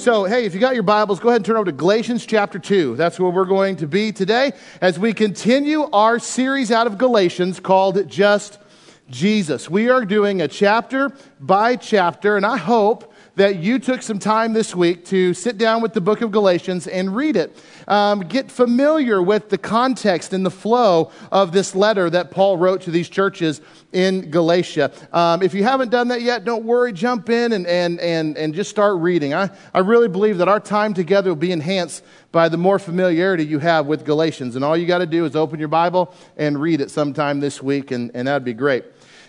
So, hey, if you got your Bibles, go ahead and turn over to Galatians chapter 2. That's where we're going to be today as we continue our series out of Galatians called Just Jesus. We are doing a chapter by chapter, and I hope that you took some time this week to sit down with the book of Galatians and read it. Um, get familiar with the context and the flow of this letter that Paul wrote to these churches in Galatia. Um, if you haven't done that yet, don't worry, jump in and, and, and, and just start reading. I, I really believe that our time together will be enhanced by the more familiarity you have with Galatians. And all you got to do is open your Bible and read it sometime this week, and, and that'd be great.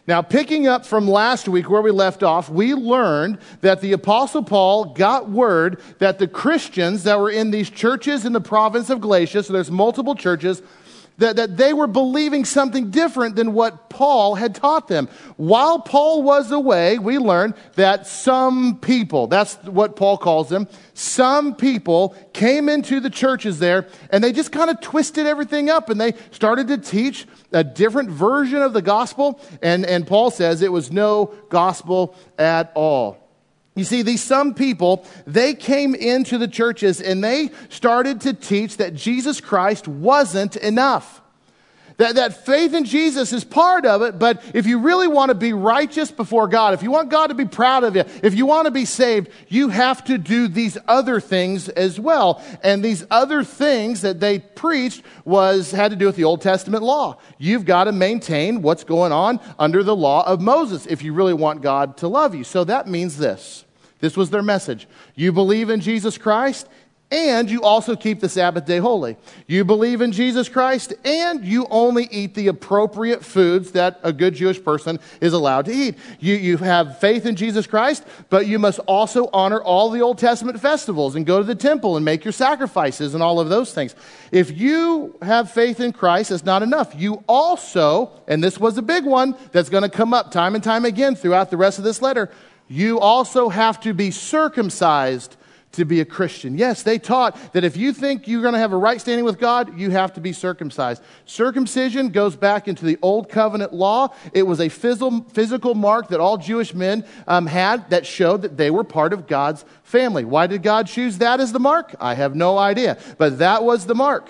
Now, picking up from last week where we left off, we learned that the Apostle Paul got word that the Christians that were in these churches in the province of Galatia, so there's multiple churches, that, that they were believing something different than what Paul had taught them. While Paul was away, we learned that some people, that's what Paul calls them, some people came into the churches there and they just kind of twisted everything up and they started to teach a different version of the gospel. And, and Paul says it was no gospel at all. You see, these some people, they came into the churches and they started to teach that Jesus Christ wasn't enough. That, that faith in Jesus is part of it, but if you really want to be righteous before God, if you want God to be proud of you, if you want to be saved, you have to do these other things as well. And these other things that they preached was had to do with the Old Testament law. You've got to maintain what's going on under the law of Moses if you really want God to love you. So that means this. This was their message. You believe in Jesus Christ, and you also keep the Sabbath day holy. You believe in Jesus Christ, and you only eat the appropriate foods that a good Jewish person is allowed to eat. You, you have faith in Jesus Christ, but you must also honor all the Old Testament festivals and go to the temple and make your sacrifices and all of those things. If you have faith in Christ, it's not enough. You also, and this was a big one that's going to come up time and time again throughout the rest of this letter, you also have to be circumcised to be a Christian. Yes, they taught that if you think you're going to have a right standing with God, you have to be circumcised. Circumcision goes back into the Old Covenant law. It was a physical mark that all Jewish men um, had that showed that they were part of God's family. Why did God choose that as the mark? I have no idea, but that was the mark.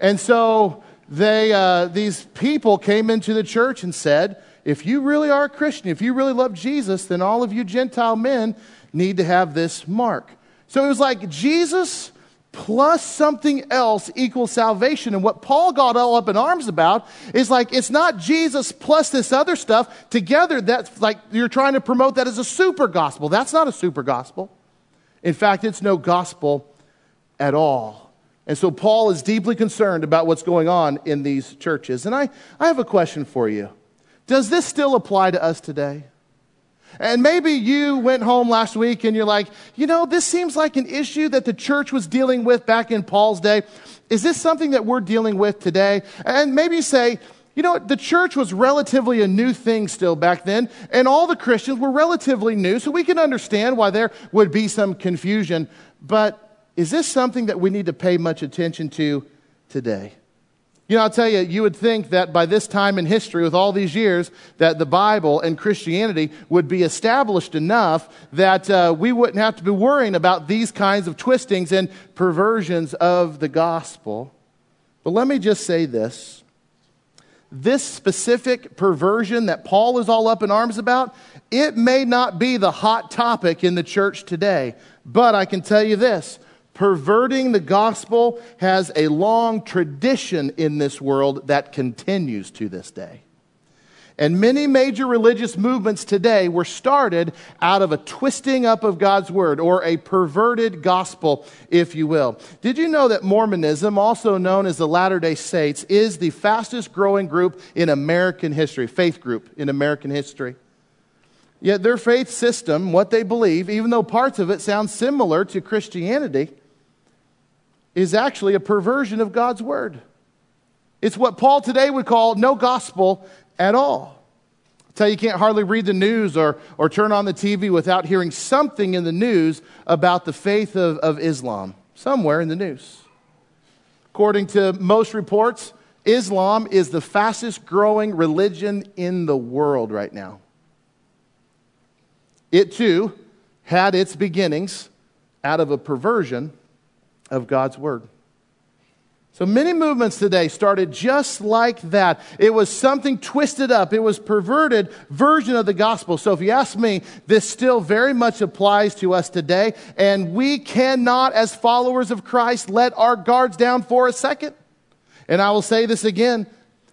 And so they, uh, these people came into the church and said, if you really are a Christian, if you really love Jesus, then all of you Gentile men need to have this mark. So it was like Jesus plus something else equals salvation. And what Paul got all up in arms about is like, it's not Jesus plus this other stuff together. That's like you're trying to promote that as a super gospel. That's not a super gospel. In fact, it's no gospel at all. And so Paul is deeply concerned about what's going on in these churches. And I, I have a question for you. Does this still apply to us today? And maybe you went home last week and you're like, you know, this seems like an issue that the church was dealing with back in Paul's day. Is this something that we're dealing with today? And maybe you say, you know, the church was relatively a new thing still back then, and all the Christians were relatively new, so we can understand why there would be some confusion. But is this something that we need to pay much attention to today? You know, I'll tell you, you would think that by this time in history, with all these years, that the Bible and Christianity would be established enough that uh, we wouldn't have to be worrying about these kinds of twistings and perversions of the gospel. But let me just say this this specific perversion that Paul is all up in arms about, it may not be the hot topic in the church today. But I can tell you this Perverting the gospel has a long tradition in this world that continues to this day. And many major religious movements today were started out of a twisting up of God's word or a perverted gospel, if you will. Did you know that Mormonism, also known as the Latter day Saints, is the fastest growing group in American history, faith group in American history? Yet their faith system, what they believe, even though parts of it sound similar to Christianity, is actually a perversion of God's word. It's what Paul today would call no gospel at all. Tell you, you can't hardly read the news or, or turn on the TV without hearing something in the news about the faith of, of Islam, somewhere in the news. According to most reports, Islam is the fastest growing religion in the world right now. It too had its beginnings out of a perversion of God's word. So many movements today started just like that. It was something twisted up. It was perverted version of the gospel. So if you ask me, this still very much applies to us today. And we cannot, as followers of Christ, let our guards down for a second. And I will say this again,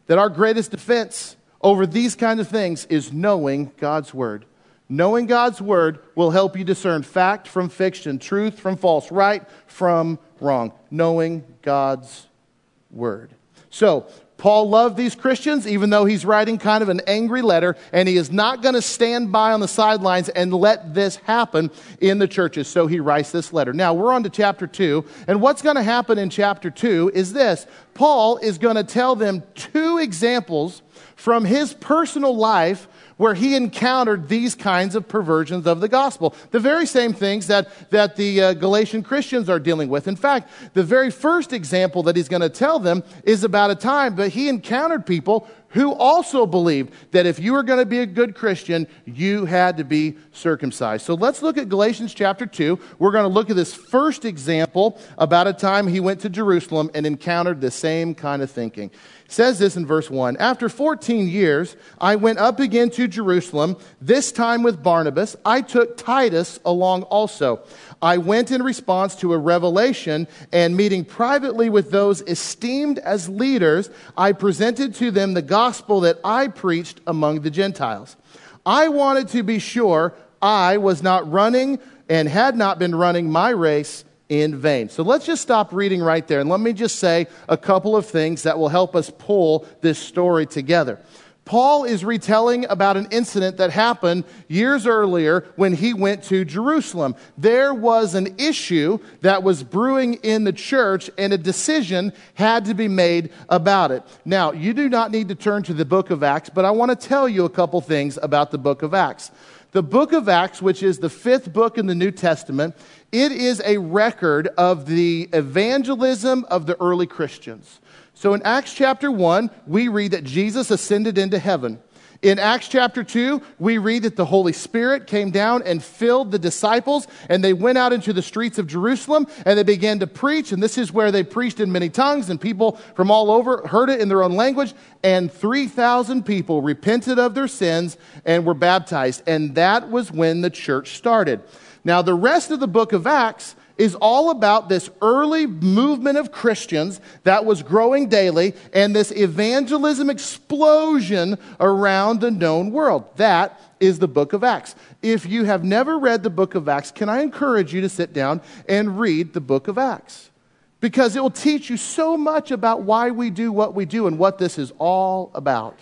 that our greatest defense over these kinds of things is knowing God's word. Knowing God's word will help you discern fact from fiction, truth from false, right from wrong. Knowing God's word. So, Paul loved these Christians, even though he's writing kind of an angry letter, and he is not going to stand by on the sidelines and let this happen in the churches. So he writes this letter. Now, we're on to chapter 2, and what's going to happen in chapter 2 is this Paul is going to tell them two examples from his personal life where he encountered these kinds of perversions of the gospel. The very same things that, that the uh, Galatian Christians are dealing with. In fact, the very first example that he's going to tell them is about a time that he encountered people who also believed that if you were going to be a good Christian, you had to be circumcised. So let's look at Galatians chapter 2. We're going to look at this first example about a time he went to Jerusalem and encountered the same kind of thinking. Says this in verse 1 After 14 years, I went up again to Jerusalem, this time with Barnabas. I took Titus along also. I went in response to a revelation and meeting privately with those esteemed as leaders, I presented to them the gospel that I preached among the Gentiles. I wanted to be sure I was not running and had not been running my race in vain. So let's just stop reading right there and let me just say a couple of things that will help us pull this story together. Paul is retelling about an incident that happened years earlier when he went to Jerusalem. There was an issue that was brewing in the church, and a decision had to be made about it. Now, you do not need to turn to the book of Acts, but I want to tell you a couple things about the book of Acts. The book of Acts, which is the fifth book in the New Testament, it is a record of the evangelism of the early Christians. So in Acts chapter 1, we read that Jesus ascended into heaven. In Acts chapter 2, we read that the Holy Spirit came down and filled the disciples, and they went out into the streets of Jerusalem and they began to preach. And this is where they preached in many tongues, and people from all over heard it in their own language. And 3,000 people repented of their sins and were baptized. And that was when the church started. Now, the rest of the book of Acts is all about this early movement of Christians that was growing daily and this evangelism explosion around the known world. That is the book of Acts. If you have never read the book of Acts, can I encourage you to sit down and read the book of Acts? Because it will teach you so much about why we do what we do and what this is all about.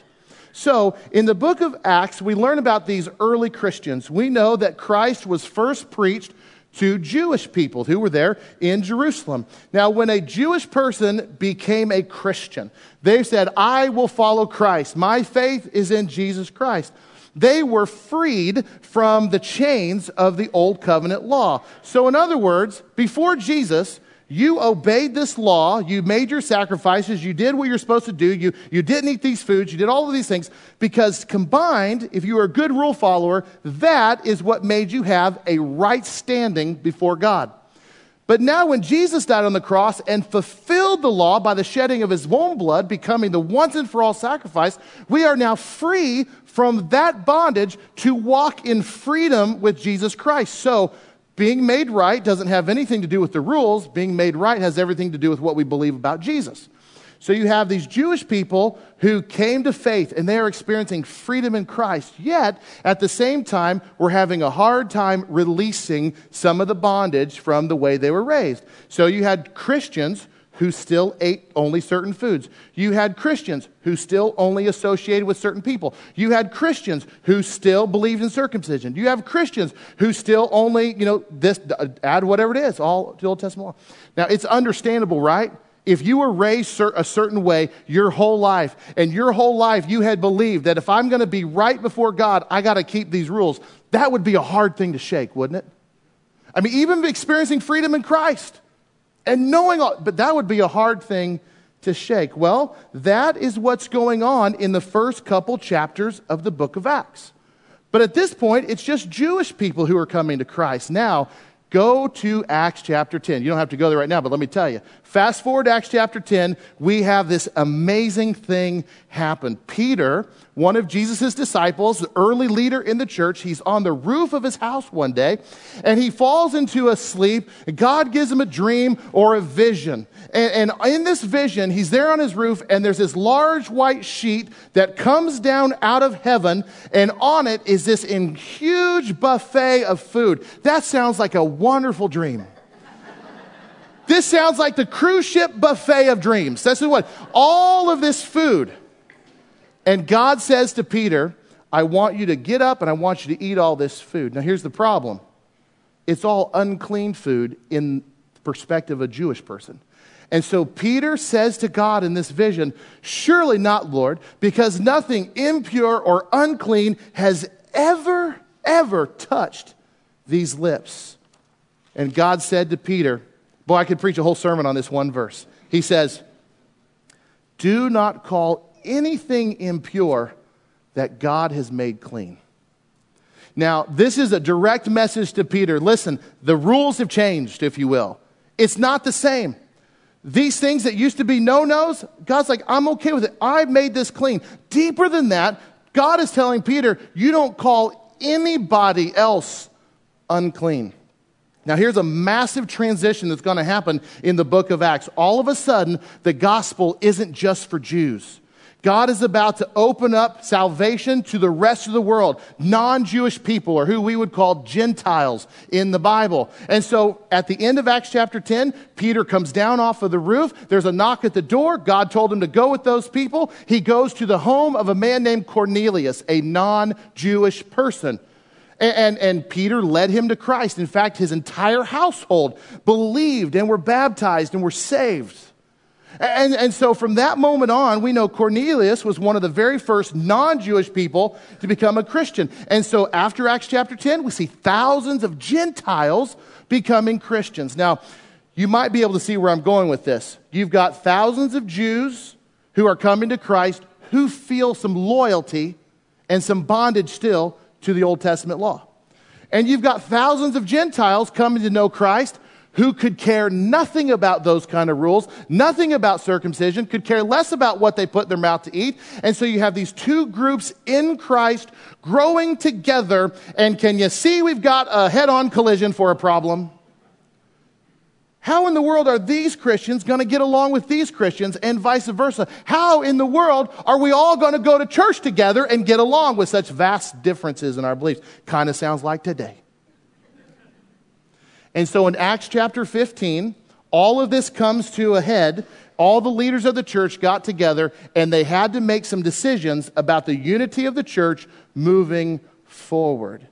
So, in the book of Acts, we learn about these early Christians. We know that Christ was first preached to Jewish people who were there in Jerusalem. Now, when a Jewish person became a Christian, they said, I will follow Christ. My faith is in Jesus Christ. They were freed from the chains of the old covenant law. So, in other words, before Jesus, you obeyed this law, you made your sacrifices, you did what you're supposed to do, you, you didn't eat these foods, you did all of these things, because combined, if you were a good rule follower, that is what made you have a right standing before God. But now, when Jesus died on the cross and fulfilled the law by the shedding of his own blood, becoming the once and for all sacrifice, we are now free from that bondage to walk in freedom with Jesus Christ. So, being made right doesn't have anything to do with the rules. Being made right has everything to do with what we believe about Jesus. So you have these Jewish people who came to faith and they are experiencing freedom in Christ. Yet, at the same time, we're having a hard time releasing some of the bondage from the way they were raised. So you had Christians who still ate only certain foods. You had Christians who still only associated with certain people. You had Christians who still believed in circumcision. You have Christians who still only, you know, this, uh, add whatever it is, all to Old Testament law. Now, it's understandable, right? If you were raised a certain way your whole life, and your whole life you had believed that if I'm going to be right before God, I got to keep these rules, that would be a hard thing to shake, wouldn't it? I mean, even experiencing freedom in Christ and knowing all, but that would be a hard thing to shake. Well, that is what's going on in the first couple chapters of the book of Acts. But at this point, it's just Jewish people who are coming to Christ. Now, Go to Acts chapter 10. You don't have to go there right now, but let me tell you. Fast forward Acts chapter 10, we have this amazing thing happen. Peter, one of Jesus' disciples, the early leader in the church, he's on the roof of his house one day, and he falls into a sleep. God gives him a dream or a vision. And, and in this vision, he's there on his roof, and there's this large white sheet that comes down out of heaven, and on it is this huge buffet of food. That sounds like a wonderful dream. this sounds like the cruise ship buffet of dreams. That's what all of this food. And God says to Peter, I want you to get up and I want you to eat all this food. Now, here's the problem it's all unclean food in the perspective of a Jewish person. And so Peter says to God in this vision, Surely not, Lord, because nothing impure or unclean has ever, ever touched these lips. And God said to Peter, Boy, I could preach a whole sermon on this one verse. He says, Do not call anything impure that God has made clean. Now, this is a direct message to Peter. Listen, the rules have changed, if you will. It's not the same. These things that used to be no nos, God's like, I'm okay with it. I've made this clean. Deeper than that, God is telling Peter, you don't call anybody else unclean. Now, here's a massive transition that's going to happen in the book of Acts. All of a sudden, the gospel isn't just for Jews. God is about to open up salvation to the rest of the world, non Jewish people, or who we would call Gentiles in the Bible. And so at the end of Acts chapter 10, Peter comes down off of the roof. There's a knock at the door. God told him to go with those people. He goes to the home of a man named Cornelius, a non Jewish person. And, and, and, Peter led him to Christ. In fact, his entire household believed and were baptized and were saved. And, and so from that moment on, we know Cornelius was one of the very first non Jewish people to become a Christian. And so after Acts chapter 10, we see thousands of Gentiles becoming Christians. Now, you might be able to see where I'm going with this. You've got thousands of Jews who are coming to Christ who feel some loyalty and some bondage still to the Old Testament law. And you've got thousands of Gentiles coming to know Christ who could care nothing about those kind of rules, nothing about circumcision, could care less about what they put in their mouth to eat. And so you have these two groups in Christ growing together. And can you see we've got a head on collision for a problem? How in the world are these Christians going to get along with these Christians and vice versa? How in the world are we all going to go to church together and get along with such vast differences in our beliefs? Kind of sounds like today. And so in Acts chapter 15, all of this comes to a head. All the leaders of the church got together and they had to make some decisions about the unity of the church moving forward.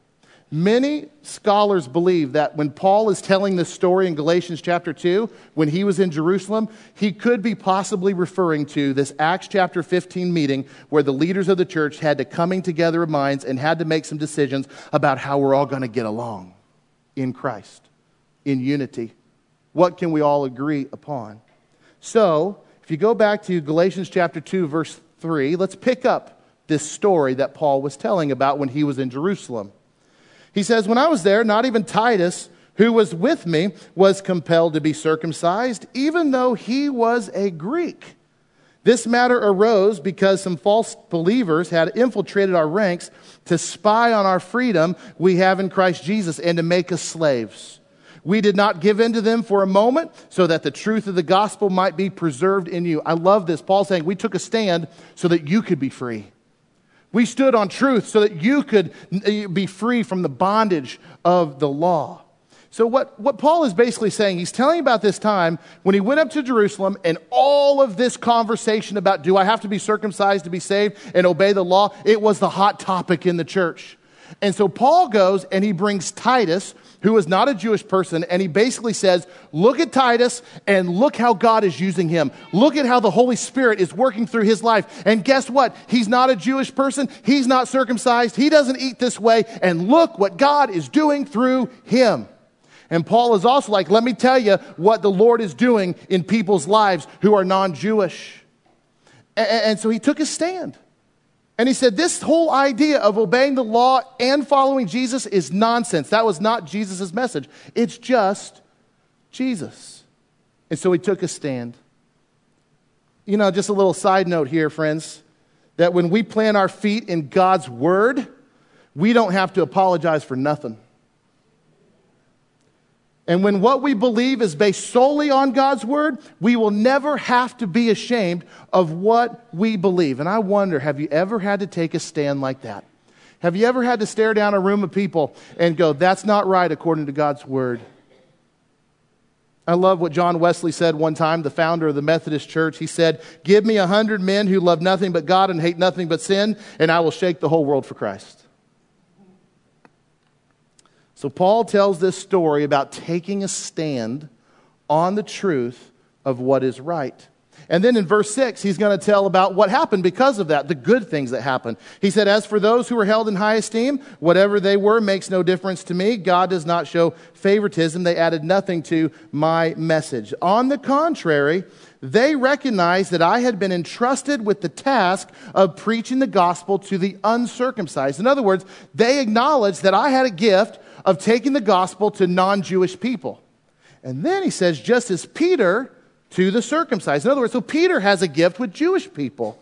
Many scholars believe that when Paul is telling this story in Galatians chapter 2, when he was in Jerusalem, he could be possibly referring to this Acts chapter 15 meeting where the leaders of the church had to coming together of minds and had to make some decisions about how we're all going to get along in Christ, in unity. What can we all agree upon? So, if you go back to Galatians chapter 2, verse 3, let's pick up this story that Paul was telling about when he was in Jerusalem. He says, When I was there, not even Titus, who was with me, was compelled to be circumcised, even though he was a Greek. This matter arose because some false believers had infiltrated our ranks to spy on our freedom we have in Christ Jesus and to make us slaves. We did not give in to them for a moment so that the truth of the gospel might be preserved in you. I love this. Paul saying, We took a stand so that you could be free. We stood on truth so that you could eh, be free from the bondage of the law. So, what, what Paul is basically saying, he's telling about this time when he went up to Jerusalem and all of this conversation about do I have to be circumcised to be saved and obey the law, it was the hot topic in the church. And so Paul goes and he brings Titus, who is not a Jewish person, and he basically says, Look at Titus and look how God is using him. Look at how the Holy Spirit is working through his life. And guess what? He's not a Jewish person. He's not circumcised. He doesn't eat this way. And look what God is doing through him. And Paul is also like, Let me tell you what the Lord is doing in people's lives who are non Jewish. And so he took a stand. And he said, This whole idea of obeying the law and following Jesus is nonsense. That was not Jesus' message. It's just Jesus. And so he took a stand. You know, just a little side note here, friends, that when we plant our feet in God's word, we don't have to apologize for nothing. And when what we believe is based solely on God's word, we will never have to be ashamed of what we believe. And I wonder have you ever had to take a stand like that? Have you ever had to stare down a room of people and go, that's not right according to God's word? I love what John Wesley said one time, the founder of the Methodist Church. He said, Give me a hundred men who love nothing but God and hate nothing but sin, and I will shake the whole world for Christ. So, Paul tells this story about taking a stand on the truth of what is right. And then in verse 6, he's going to tell about what happened because of that, the good things that happened. He said, As for those who were held in high esteem, whatever they were makes no difference to me. God does not show favoritism. They added nothing to my message. On the contrary, they recognized that I had been entrusted with the task of preaching the gospel to the uncircumcised. In other words, they acknowledged that I had a gift of taking the gospel to non Jewish people. And then he says, just as Peter to the circumcised. In other words, so Peter has a gift with Jewish people.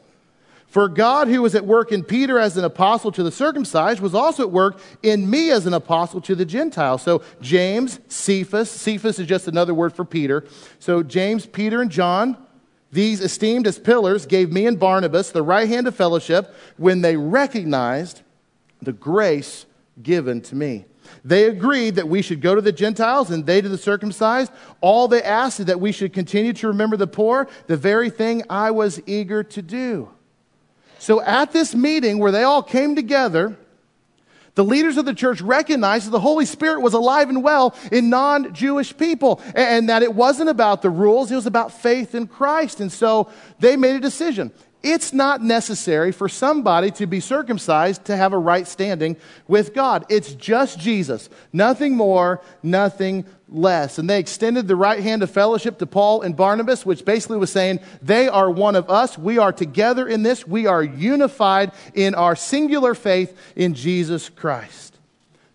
For God, who was at work in Peter as an apostle to the circumcised, was also at work in me as an apostle to the Gentiles. So James, Cephas, Cephas is just another word for Peter. So James, Peter, and John, these esteemed as pillars, gave me and Barnabas the right hand of fellowship when they recognized the grace given to me. They agreed that we should go to the Gentiles and they to the circumcised. All they asked is that we should continue to remember the poor, the very thing I was eager to do. So at this meeting where they all came together, the leaders of the church recognized that the Holy Spirit was alive and well in non Jewish people and that it wasn't about the rules, it was about faith in Christ. And so they made a decision. It's not necessary for somebody to be circumcised to have a right standing with God. It's just Jesus. Nothing more, nothing less. And they extended the right hand of fellowship to Paul and Barnabas, which basically was saying, they are one of us. We are together in this. We are unified in our singular faith in Jesus Christ.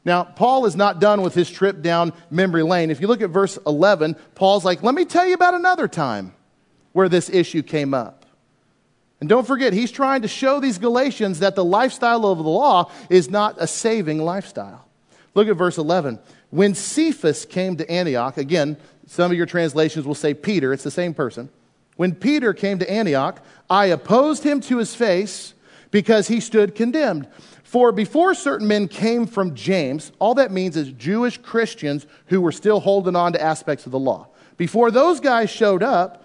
Now, Paul is not done with his trip down memory lane. If you look at verse 11, Paul's like, let me tell you about another time where this issue came up. And don't forget, he's trying to show these Galatians that the lifestyle of the law is not a saving lifestyle. Look at verse 11. When Cephas came to Antioch, again, some of your translations will say Peter, it's the same person. When Peter came to Antioch, I opposed him to his face because he stood condemned. For before certain men came from James, all that means is Jewish Christians who were still holding on to aspects of the law. Before those guys showed up,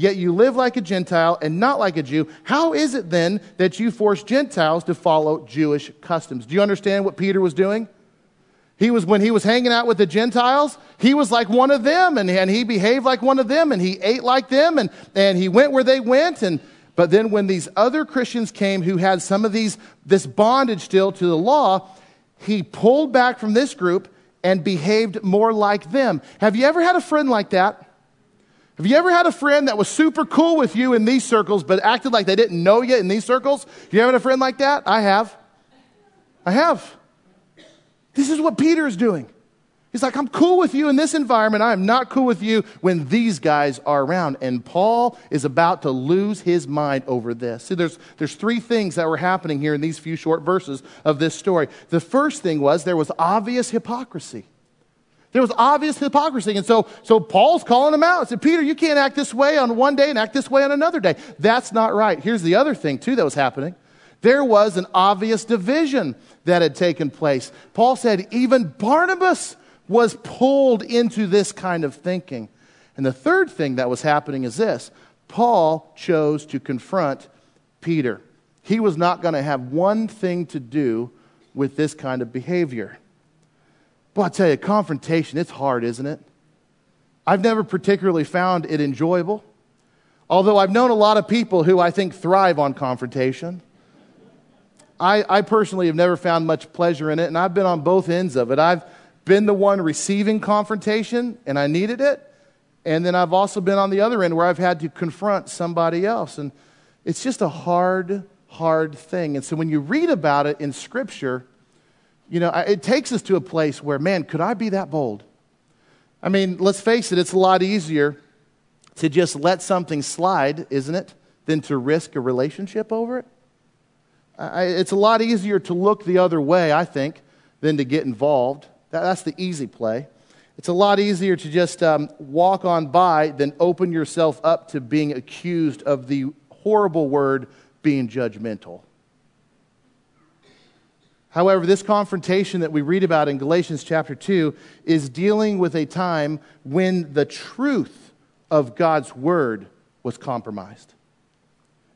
yet you live like a Gentile and not like a Jew. How is it then that you force Gentiles to follow Jewish customs? Do you understand what Peter was doing? He was, when he was hanging out with the Gentiles, he was like one of them and, and he behaved like one of them and he ate like them and, and he went where they went. And, but then when these other Christians came who had some of these, this bondage still to the law, he pulled back from this group and behaved more like them. Have you ever had a friend like that? Have you ever had a friend that was super cool with you in these circles, but acted like they didn't know you in these circles? You ever had a friend like that? I have. I have. This is what Peter is doing. He's like, I'm cool with you in this environment. I am not cool with you when these guys are around. And Paul is about to lose his mind over this. See, there's, there's three things that were happening here in these few short verses of this story. The first thing was there was obvious hypocrisy. There was obvious hypocrisy. And so, so Paul's calling him out. He said, Peter, you can't act this way on one day and act this way on another day. That's not right. Here's the other thing, too, that was happening. There was an obvious division that had taken place. Paul said even Barnabas was pulled into this kind of thinking. And the third thing that was happening is this Paul chose to confront Peter. He was not going to have one thing to do with this kind of behavior. Boy, I tell you, confrontation, it's hard, isn't it? I've never particularly found it enjoyable. Although I've known a lot of people who I think thrive on confrontation. I, I personally have never found much pleasure in it, and I've been on both ends of it. I've been the one receiving confrontation, and I needed it. And then I've also been on the other end where I've had to confront somebody else. And it's just a hard, hard thing. And so when you read about it in Scripture, you know, it takes us to a place where, man, could I be that bold? I mean, let's face it, it's a lot easier to just let something slide, isn't it, than to risk a relationship over it? it's a lot easier to look the other way, I think, than to get involved. that's the easy play. It's a lot easier to just um, walk on by than open yourself up to being accused of the horrible word being judgmental. However, this confrontation that we read about in Galatians chapter 2 is dealing with a time when the truth of God's word was compromised.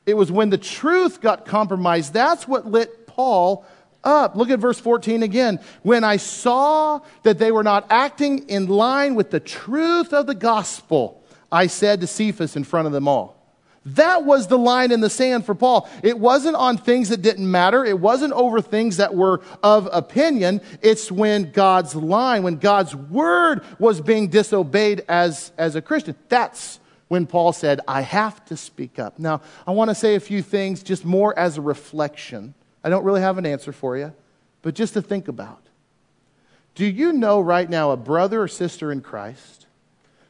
It was when the truth got compromised. That's what lit Paul up. Look at verse 14 again. When I saw that they were not acting in line with the truth of the gospel, I said to Cephas in front of them all. That was the line in the sand for Paul. It wasn't on things that didn't matter. It wasn't over things that were of opinion. It's when God's line, when God's word was being disobeyed as, as a Christian. That's when Paul said, I have to speak up. Now, I want to say a few things just more as a reflection I don't really have an answer for you, but just to think about. Do you know right now a brother or sister in Christ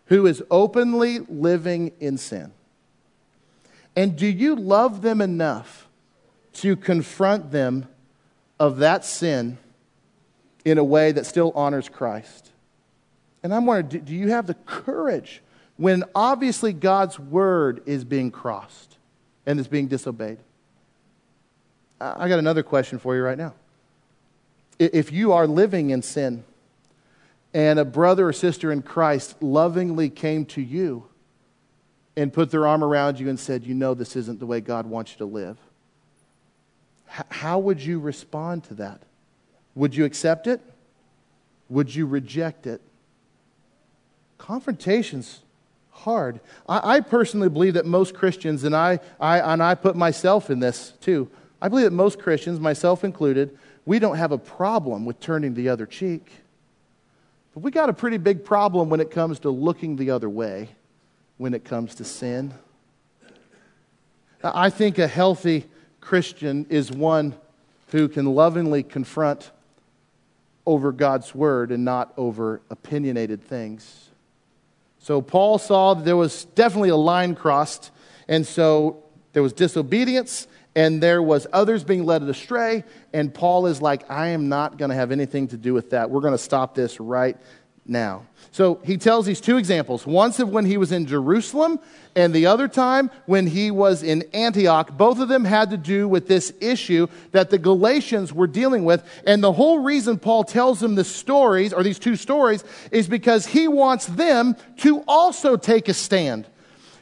who is openly living in sin? And do you love them enough to confront them of that sin in a way that still honors Christ? And I'm wondering, do you have the courage when obviously God's word is being crossed and is being disobeyed? I got another question for you right now. If you are living in sin and a brother or sister in Christ lovingly came to you and put their arm around you and said, You know, this isn't the way God wants you to live, how would you respond to that? Would you accept it? Would you reject it? Confrontation's hard. I, I personally believe that most Christians, and I, I, and I put myself in this too, I believe that most Christians, myself included, we don't have a problem with turning the other cheek. But we got a pretty big problem when it comes to looking the other way, when it comes to sin. I think a healthy Christian is one who can lovingly confront over God's word and not over opinionated things. So Paul saw that there was definitely a line crossed, and so there was disobedience and there was others being led astray and paul is like i am not going to have anything to do with that we're going to stop this right now. So he tells these two examples once of when he was in jerusalem and the other time when he was in antioch. Both of them had to do with this issue that the galatians were dealing with and the whole reason paul tells them the stories or these two stories is because he wants them to also take a stand.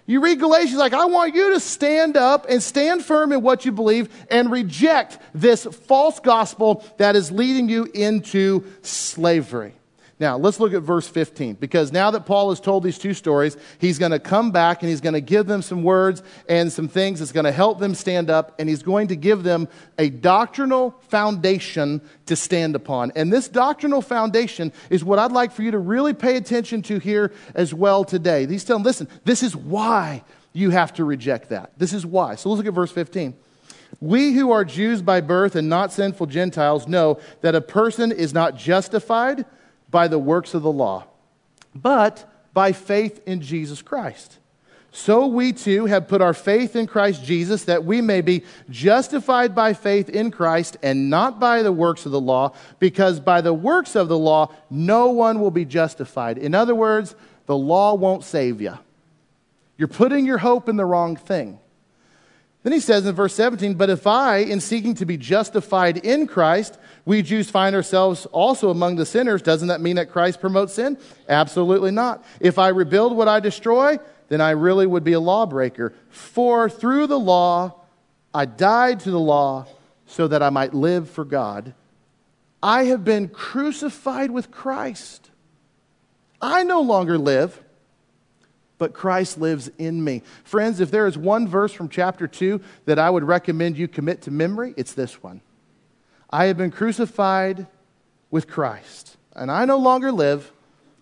You read Galatians like, I want you to stand up and stand firm in what you believe and reject this false gospel that is leading you into slavery. Now, let's look at verse 15 because now that Paul has told these two stories, he's going to come back and he's going to give them some words and some things that's going to help them stand up and he's going to give them a doctrinal foundation to stand upon. And this doctrinal foundation is what I'd like for you to really pay attention to here as well today. He's telling, listen, this is why you have to reject that. This is why. So let's look at verse 15. We who are Jews by birth and not sinful Gentiles know that a person is not justified by the works of the law, but by faith in Jesus Christ. So we too have put our faith in Christ Jesus that we may be justified by faith in Christ and not by the works of the law, because by the works of the law no one will be justified. In other words, the law won't save you. You're putting your hope in the wrong thing. Then he says in verse 17, But if I, in seeking to be justified in Christ, we Jews find ourselves also among the sinners, doesn't that mean that Christ promotes sin? Absolutely not. If I rebuild what I destroy, then I really would be a lawbreaker. For through the law, I died to the law so that I might live for God. I have been crucified with Christ. I no longer live, but Christ lives in me. Friends, if there is one verse from chapter 2 that I would recommend you commit to memory, it's this one. I have been crucified with Christ, and I no longer live.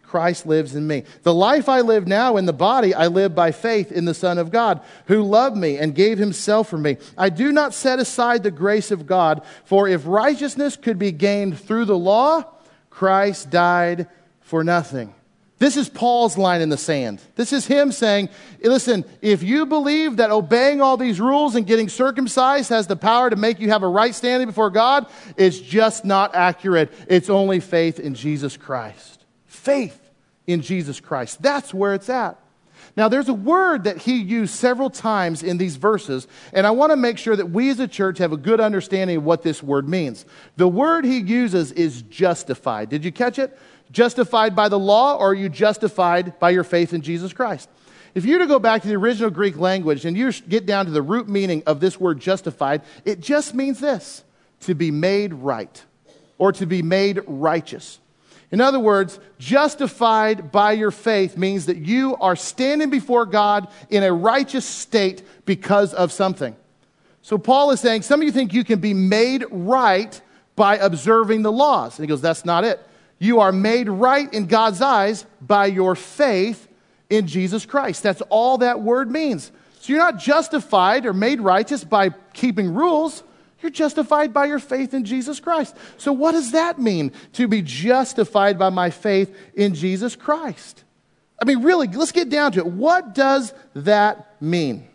Christ lives in me. The life I live now in the body, I live by faith in the Son of God, who loved me and gave himself for me. I do not set aside the grace of God, for if righteousness could be gained through the law, Christ died for nothing. This is Paul's line in the sand. This is him saying, listen, if you believe that obeying all these rules and getting circumcised has the power to make you have a right standing before God, it's just not accurate. It's only faith in Jesus Christ. Faith in Jesus Christ. That's where it's at. Now, there's a word that he used several times in these verses, and I want to make sure that we as a church have a good understanding of what this word means. The word he uses is justified. Did you catch it? Justified by the law or are you justified by your faith in Jesus Christ? If you were to go back to the original Greek language and you get down to the root meaning of this word justified, it just means this to be made right or to be made righteous. In other words, justified by your faith means that you are standing before God in a righteous state because of something. So Paul is saying, some of you think you can be made right by observing the laws. And he goes, that's not it. You are made right in God's eyes by your faith in Jesus Christ. That's all that word means. So you're not justified or made righteous by keeping rules. You're justified by your faith in Jesus Christ. So, what does that mean to be justified by my faith in Jesus Christ? I mean, really, let's get down to it. What does that mean?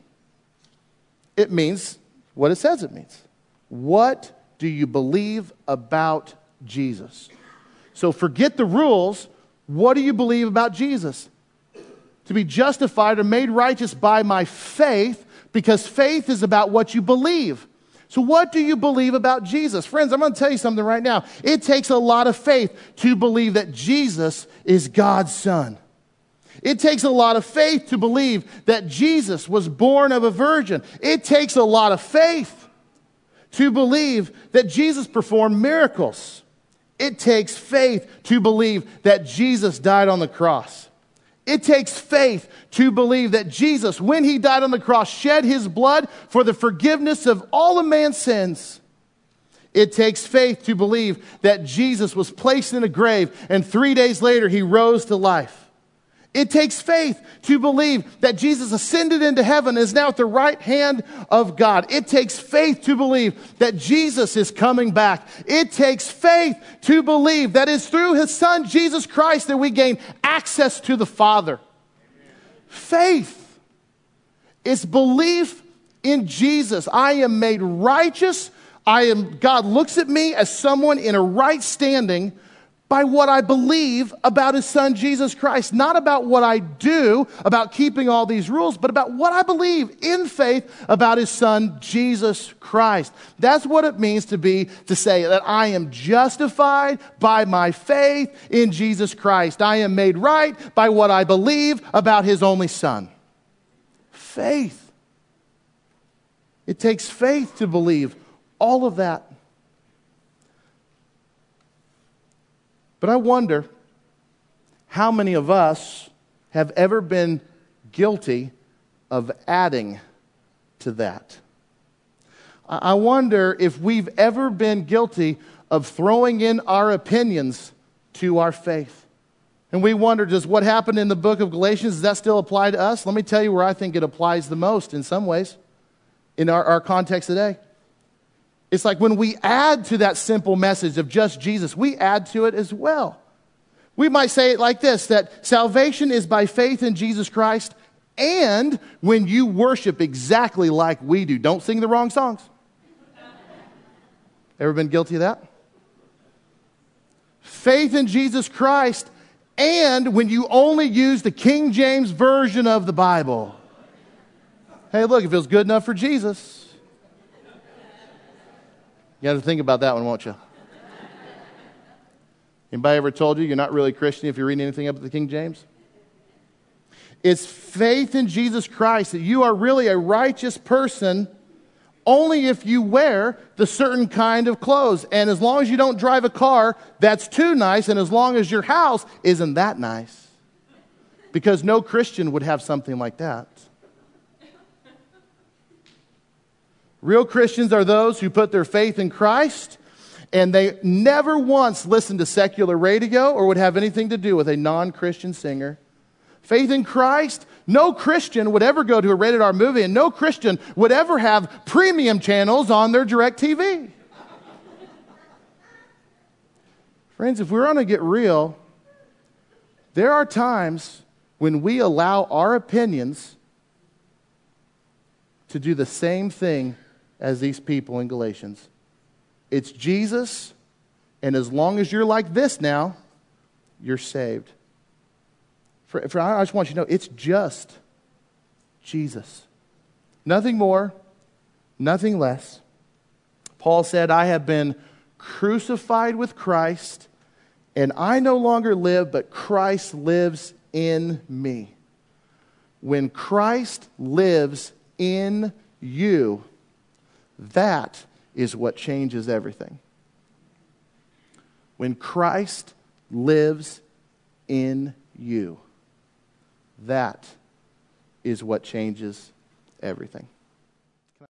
It means what it says it means. What do you believe about Jesus? So forget the rules. What do you believe about Jesus? To be justified or made righteous by my faith, because faith is about what you believe. So, what do you believe about Jesus? Friends, I'm going to tell you something right now. It takes a lot of faith to believe that Jesus is God's Son. It takes a lot of faith to believe that Jesus was born of a virgin. It takes a lot of faith to believe that Jesus performed miracles. It takes faith to believe that Jesus died on the cross. It takes faith to believe that Jesus, when he died on the cross, shed his blood for the forgiveness of all of man's sins. It takes faith to believe that Jesus was placed in a grave and three days later he rose to life. It takes faith to believe that Jesus ascended into heaven and is now at the right hand of God. It takes faith to believe that Jesus is coming back. It takes faith to believe that it's through his son Jesus Christ that we gain access to the Father. Faith is belief in Jesus. I am made righteous. I am God looks at me as someone in a right standing by what I believe about his son Jesus Christ, not about what I do about keeping all these rules, but about what I believe in faith about his son Jesus Christ. That's what it means to be to say that I am justified by my faith in Jesus Christ. I am made right by what I believe about his only son. Faith. It takes faith to believe all of that. But I wonder how many of us have ever been guilty of adding to that. I wonder if we've ever been guilty of throwing in our opinions to our faith. And we wonder, does what happened in the book of Galatians, does that still apply to us? Let me tell you where I think it applies the most in some ways in our, our context today. It's like when we add to that simple message of just Jesus, we add to it as well. We might say it like this that salvation is by faith in Jesus Christ, and when you worship exactly like we do, don't sing the wrong songs. Ever been guilty of that? Faith in Jesus Christ, and when you only use the King James Version of the Bible. Hey, look, it feels good enough for Jesus. You got to think about that one, won't you? Anybody ever told you you're not really Christian if you're reading anything up at the King James? It's faith in Jesus Christ that you are really a righteous person only if you wear the certain kind of clothes. And as long as you don't drive a car that's too nice, and as long as your house isn't that nice. Because no Christian would have something like that. Real Christians are those who put their faith in Christ and they never once listened to secular radio or would have anything to do with a non Christian singer. Faith in Christ, no Christian would ever go to a rated R movie, and no Christian would ever have premium channels on their DirecTV. Friends, if we're going to get real, there are times when we allow our opinions to do the same thing as these people in Galatians. It's Jesus, and as long as you're like this now, you're saved. For, for, I just want you to know it's just Jesus. Nothing more, nothing less. Paul said, I have been crucified with Christ, and I no longer live, but Christ lives in me. When Christ lives in you, that is what changes everything. When Christ lives in you, that is what changes everything.